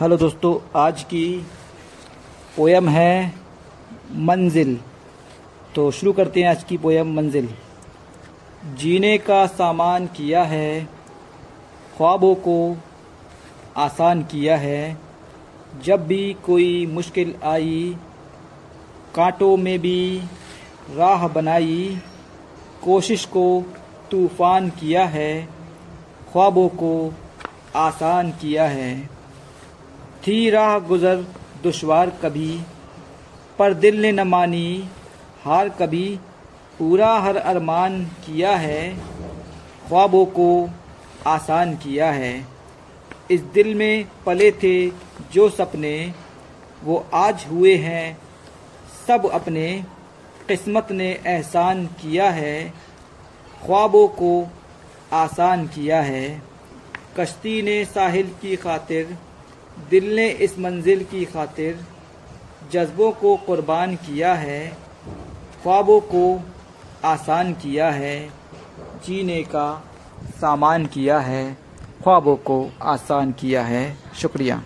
Hello दोस्तों, आज की पोयम है मंजिल। तो शुरू करते हैं आज की पोयम मंजिल। जीने का सामान किया है, ख्वाबों को आसान किया है। जब भी कोई मुश्किल आई, कांटों में भी राह बनाई, कोशिश को तूफ़ान किया है, ख्वाबों को आसान किया है। थी राह गुज़र, दुशवार कभी, पर दिल ने न मानी, हार कभी, पूरा हर अरमान किया है, ख्वाबों को आसान किया है। इस दिल में पले थे जो सपने, वो आज हुए हैं, सब अपने, किस्मत ने एहसान किया है, ख्वाबों को आसान किया है। कश्ती ने साहिल की खातिर दिल ने इस मंजिल की खातिर जज्बों को कुर्बान किया है, ख्वाबों को आसान किया है, जीने का सामान किया है, ख्वाबों को आसान किया है। शुक्रिया।